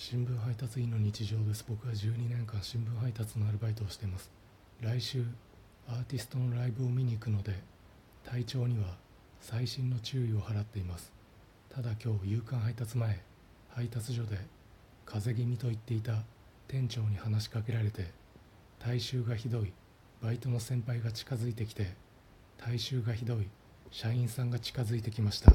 新聞配達員の日常です。僕は12年間新聞配達のアルバイトをしています。来週アーティストのライブを見に行くので体調には細心の注意を払っています。ただ今日夕刊配達前配達所で風邪気味と言っていた店長に話しかけられて体臭がひどいバイトの先輩が近づいてきて体臭がひどい社員さんが近づいてきました。